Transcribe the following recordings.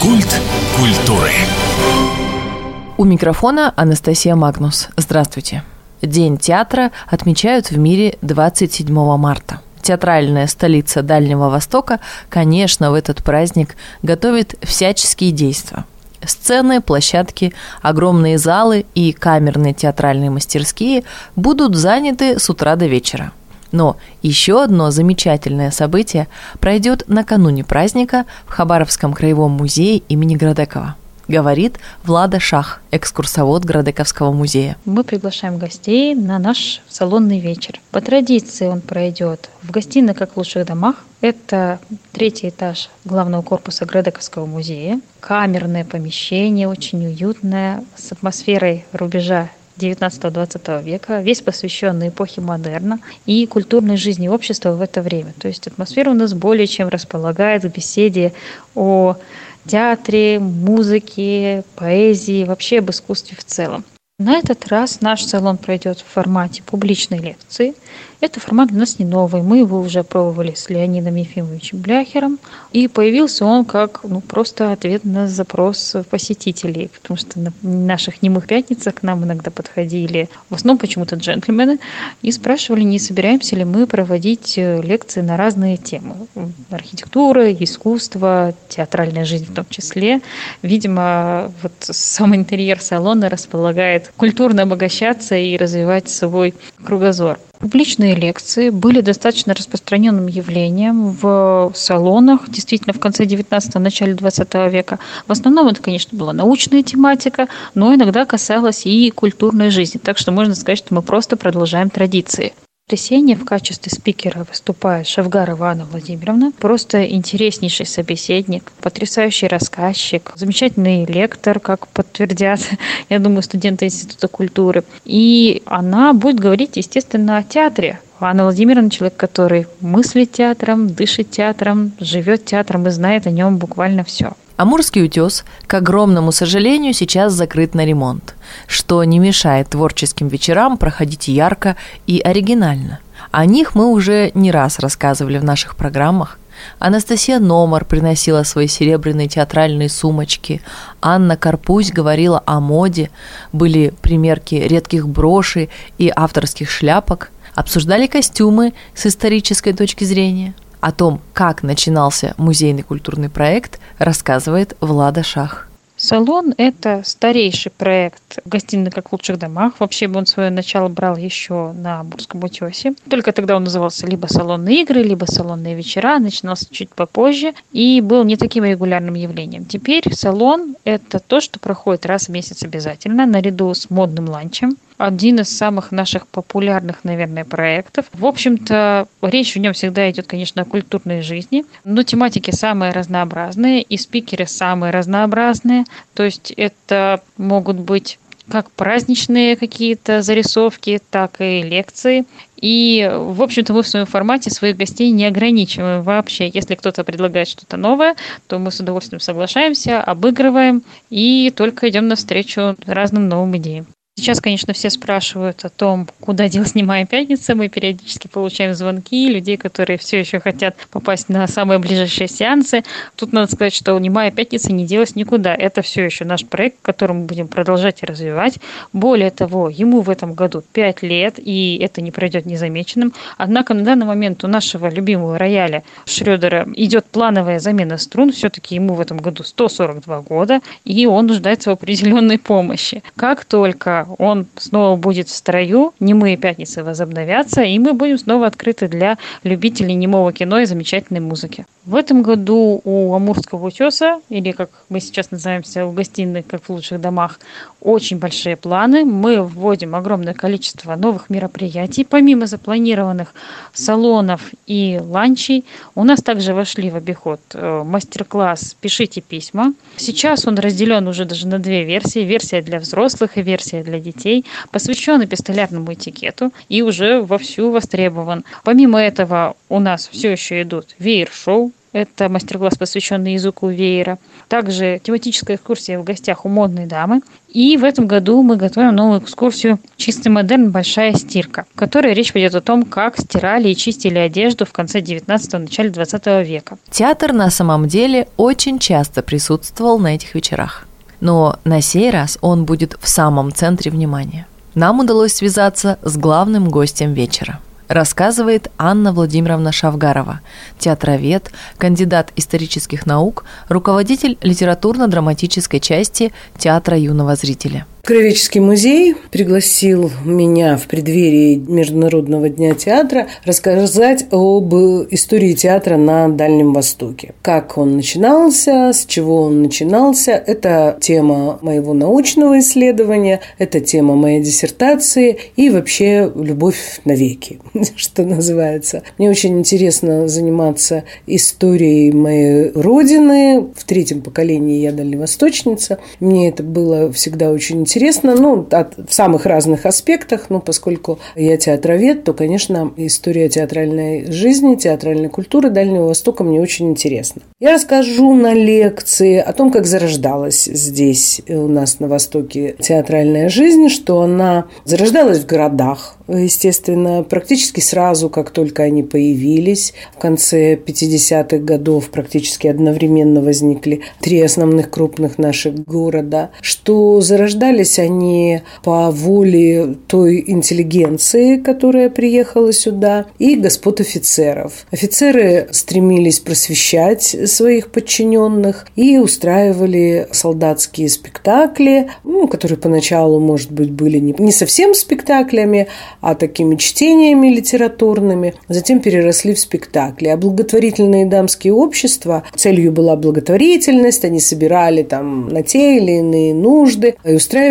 Культ культуры. У микрофона Анастасия Магнус. Здравствуйте. День театра отмечают в мире 27 марта. Театральная столица Дальнего Востока, конечно, в этот праздник готовит всяческие действия. Сцены, площадки, огромные залы и камерные театральные мастерские будут заняты с утра до вечера. Но еще одно замечательное событие пройдет накануне праздника в Хабаровском краевом музее имени Градекова говорит Влада Шах, экскурсовод Градековского музея. Мы приглашаем гостей на наш салонный вечер. По традиции он пройдет в гостиной «Как в лучших домах». Это третий этаж главного корпуса Градековского музея. Камерное помещение, очень уютное, с атмосферой рубежа 19-20 века, весь посвященный эпохе модерна и культурной жизни общества в это время. То есть атмосфера у нас более чем располагает к беседе о театре, музыке, поэзии, вообще об искусстве в целом. На этот раз наш салон пройдет в формате публичной лекции. Это формат для нас не новый. Мы его уже пробовали с Леонидом Ефимовичем Бляхером. И появился он как ну, просто ответ на запрос посетителей. Потому что на наших немых пятницах к нам иногда подходили, в основном почему-то джентльмены, и спрашивали, не собираемся ли мы проводить э, лекции на разные темы. Архитектура, искусство, театральная жизнь в том числе. Видимо, вот сам интерьер салона располагает культурно обогащаться и развивать свой кругозор. Публичные лекции были достаточно распространенным явлением в салонах, действительно, в конце 19-го, начале 20 века. В основном это, конечно, была научная тематика, но иногда касалась и культурной жизни. Так что можно сказать, что мы просто продолжаем традиции воскресенье в качестве спикера выступает Шавгарова Анна Владимировна. Просто интереснейший собеседник, потрясающий рассказчик, замечательный лектор, как подтвердят, я думаю, студенты Института культуры. И она будет говорить, естественно, о театре, Анна Владимировна человек, который мыслит театром, дышит театром, живет театром и знает о нем буквально все. Амурский утес, к огромному сожалению, сейчас закрыт на ремонт, что не мешает творческим вечерам проходить ярко и оригинально. О них мы уже не раз рассказывали в наших программах. Анастасия Номар приносила свои серебряные театральные сумочки. Анна Карпусь говорила о моде. Были примерки редких брошей и авторских шляпок. Обсуждали костюмы с исторической точки зрения – о том, как начинался музейный культурный проект, рассказывает Влада Шах. Салон – это старейший проект гостиной как в лучших домах. Вообще бы он свое начало брал еще на Бурском утесе. Только тогда он назывался либо салонные игры, либо салонные вечера. Начинался чуть попозже и был не таким регулярным явлением. Теперь салон – это то, что проходит раз в месяц обязательно, наряду с модным ланчем один из самых наших популярных, наверное, проектов. В общем-то, речь в нем всегда идет, конечно, о культурной жизни, но тематики самые разнообразные, и спикеры самые разнообразные. То есть это могут быть как праздничные какие-то зарисовки, так и лекции. И, в общем-то, мы в своем формате своих гостей не ограничиваем вообще. Если кто-то предлагает что-то новое, то мы с удовольствием соглашаемся, обыгрываем и только идем навстречу разным новым идеям. Сейчас, конечно, все спрашивают о том, куда делась «Снимая пятница». Мы периодически получаем звонки людей, которые все еще хотят попасть на самые ближайшие сеансы. Тут надо сказать, что «Немая пятница» не делась никуда. Это все еще наш проект, который мы будем продолжать и развивать. Более того, ему в этом году 5 лет, и это не пройдет незамеченным. Однако на данный момент у нашего любимого рояля Шредера идет плановая замена струн. Все-таки ему в этом году 142 года, и он нуждается в определенной помощи. Как только он снова будет в строю, немые пятницы возобновятся, и мы будем снова открыты для любителей немого кино и замечательной музыки. В этом году у Амурского утеса, или как мы сейчас называемся, у гостиной, как в лучших домах, очень большие планы. Мы вводим огромное количество новых мероприятий. Помимо запланированных салонов и ланчей, у нас также вошли в обиход э, мастер-класс «Пишите письма». Сейчас он разделен уже даже на две версии. Версия для взрослых и версия для детей, посвящен эпистолярному этикету и уже вовсю востребован. Помимо этого у нас все еще идут веер-шоу, Это мастер-класс, посвященный языку веера. Также тематическая экскурсия в гостях у модной дамы. И в этом году мы готовим новую экскурсию «Чистый модерн. Большая стирка», в которой речь пойдет о том, как стирали и чистили одежду в конце 19-го, начале 20 века. Театр на самом деле очень часто присутствовал на этих вечерах. Но на сей раз он будет в самом центре внимания. Нам удалось связаться с главным гостем вечера – рассказывает Анна Владимировна Шавгарова, театровед, кандидат исторических наук, руководитель литературно-драматической части Театра юного зрителя. Краеведческий музей пригласил меня в преддверии Международного дня театра рассказать об истории театра на Дальнем Востоке. Как он начинался, с чего он начинался. Это тема моего научного исследования, это тема моей диссертации и вообще любовь навеки, что называется. Мне очень интересно заниматься историей моей родины. В третьем поколении я дальневосточница. Мне это было всегда очень интересно интересно, ну, от, в самых разных аспектах, ну, поскольку я театровед, то, конечно, история театральной жизни, театральной культуры Дальнего Востока мне очень интересна. Я расскажу на лекции о том, как зарождалась здесь у нас на Востоке театральная жизнь, что она зарождалась в городах, естественно, практически сразу, как только они появились. В конце 50-х годов практически одновременно возникли три основных крупных наших города, что зарождались они по воле той интеллигенции, которая приехала сюда, и господ офицеров. Офицеры стремились просвещать своих подчиненных и устраивали солдатские спектакли, ну, которые поначалу, может быть, были не, не совсем спектаклями, а такими чтениями литературными, затем переросли в спектакли. А благотворительные дамские общества, целью была благотворительность, они собирали там на те или иные нужды и устраивали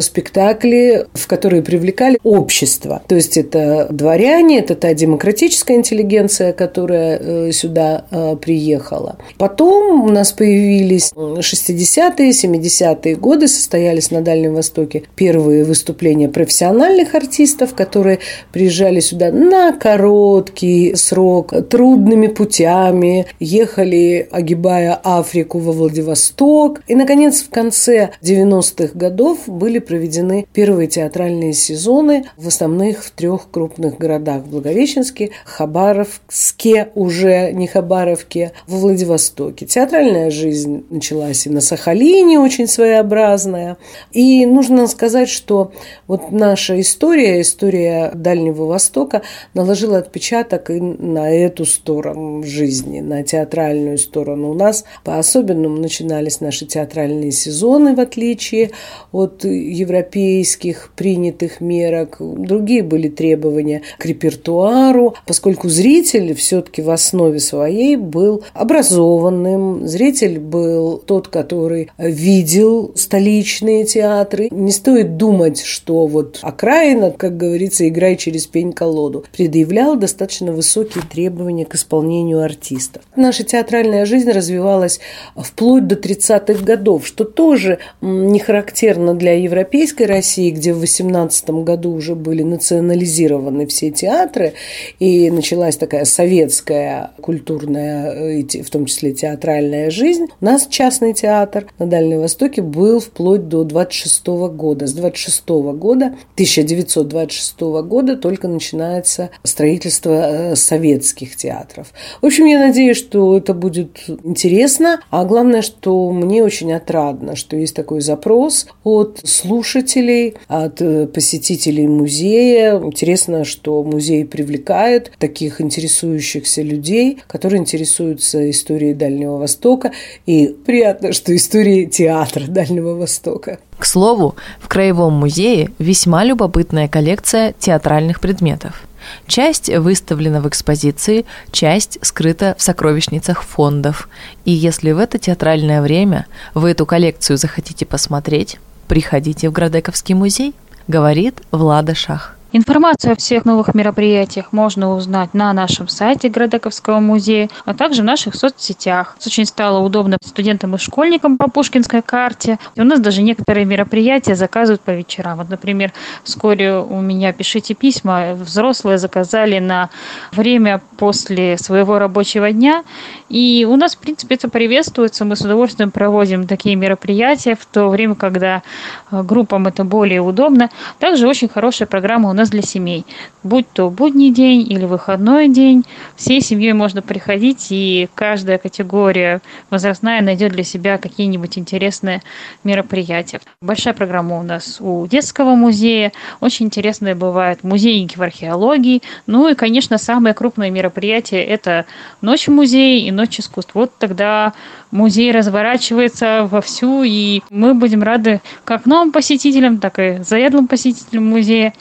спектакли, в которые привлекали общество. То есть это дворяне, это та демократическая интеллигенция, которая э, сюда э, приехала. Потом у нас появились 60-е, 70-е годы, состоялись на Дальнем Востоке первые выступления профессиональных артистов, которые приезжали сюда на короткий срок, трудными путями, ехали, огибая Африку во Владивосток. И, наконец, в конце 90-х годов были проведены первые театральные сезоны в основных в трех крупных городах. Благовещенске, Хабаровске, уже не Хабаровке, во Владивостоке. Театральная жизнь началась и на Сахалине, очень своеобразная. И нужно сказать, что вот наша история история Дальнего Востока наложила отпечаток и на эту сторону жизни, на театральную сторону. У нас по-особенному начинались наши театральные сезоны, в отличие от европейских принятых мерок. Другие были требования к репертуару, поскольку зритель все-таки в основе своей был образованным, зритель был тот, который видел столичные театры. Не стоит думать, что вот окраина, как говорится, играй через пень-колоду, предъявлял достаточно высокие требования к исполнению артиста. Наша театральная жизнь развивалась вплоть до 30-х годов, что тоже не характерно для европейской России, где в 18 году уже были национализированы все театры, и началась такая советская культурная, э, в том числе театральная жизнь. У нас частный театр на Дальнем Востоке был вплоть до 26 года. С 26 года, 1926 1936 года только начинается строительство э, советских театров. В общем, я надеюсь, что это будет интересно, а главное, что мне очень отрадно, что есть такой запрос от слушателей, от э, посетителей музея. Интересно, что музей привлекает таких интересующихся людей, которые интересуются историей Дальнего Востока. И приятно, что историей театра Дальнего Востока. К слову, в Краевом музее весьма любопытная коллекция театральных предметов. Часть выставлена в экспозиции, часть скрыта в сокровищницах фондов. И если в это театральное время вы эту коллекцию захотите посмотреть, приходите в Градековский музей, говорит Влада Шах. Информацию о всех новых мероприятиях можно узнать на нашем сайте Градековского музея, а также в наших соцсетях. Очень стало удобно студентам и школьникам по Пушкинской карте. И у нас даже некоторые мероприятия заказывают по вечерам. Вот, например, вскоре у меня «Пишите письма» взрослые заказали на время после своего рабочего дня. И у нас, в принципе, это приветствуется. Мы с удовольствием проводим такие мероприятия в то время, когда э, группам это более удобно. Также очень хорошая программа у нас для семей. Будь то будний день или выходной день, всей семьей можно приходить, и каждая категория возрастная найдет для себя какие-нибудь интересные мероприятия. Большая программа у нас у детского музея. Очень интересные бывают музейники в археологии. Ну и, конечно, самое крупное мероприятие – это Ночь музея и Ночь искусств. Вот тогда музей разворачивается вовсю, и мы будем рады как новым посетителям, так и заядлым посетителям музея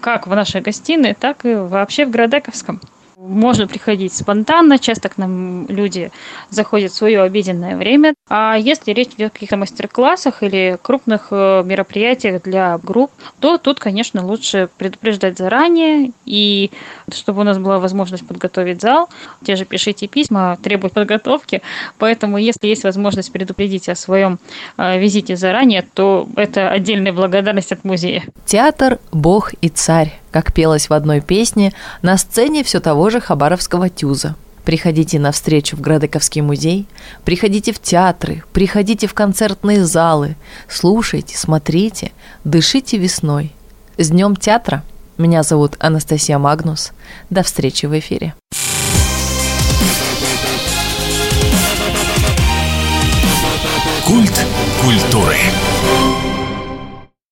как в нашей гостиной, так и вообще в Градековском. Можно приходить спонтанно, часто к нам люди заходят в свое обеденное время. А если речь идет о каких-то мастер-классах или крупных э, мероприятиях для групп, то тут, конечно, лучше предупреждать заранее, и чтобы у нас была возможность подготовить зал. Те же пишите письма, требуют подготовки, поэтому если есть возможность предупредить о своем э, визите заранее, то это отдельная благодарность от музея. Театр «Бог и царь» как пелось в одной песне, на сцене все того же хабаровского тюза. Приходите на встречу в Градыковский музей, приходите в театры, приходите в концертные залы, слушайте, смотрите, дышите весной. С Днем театра! Меня зовут Анастасия Магнус. До встречи в эфире. Культ культуры.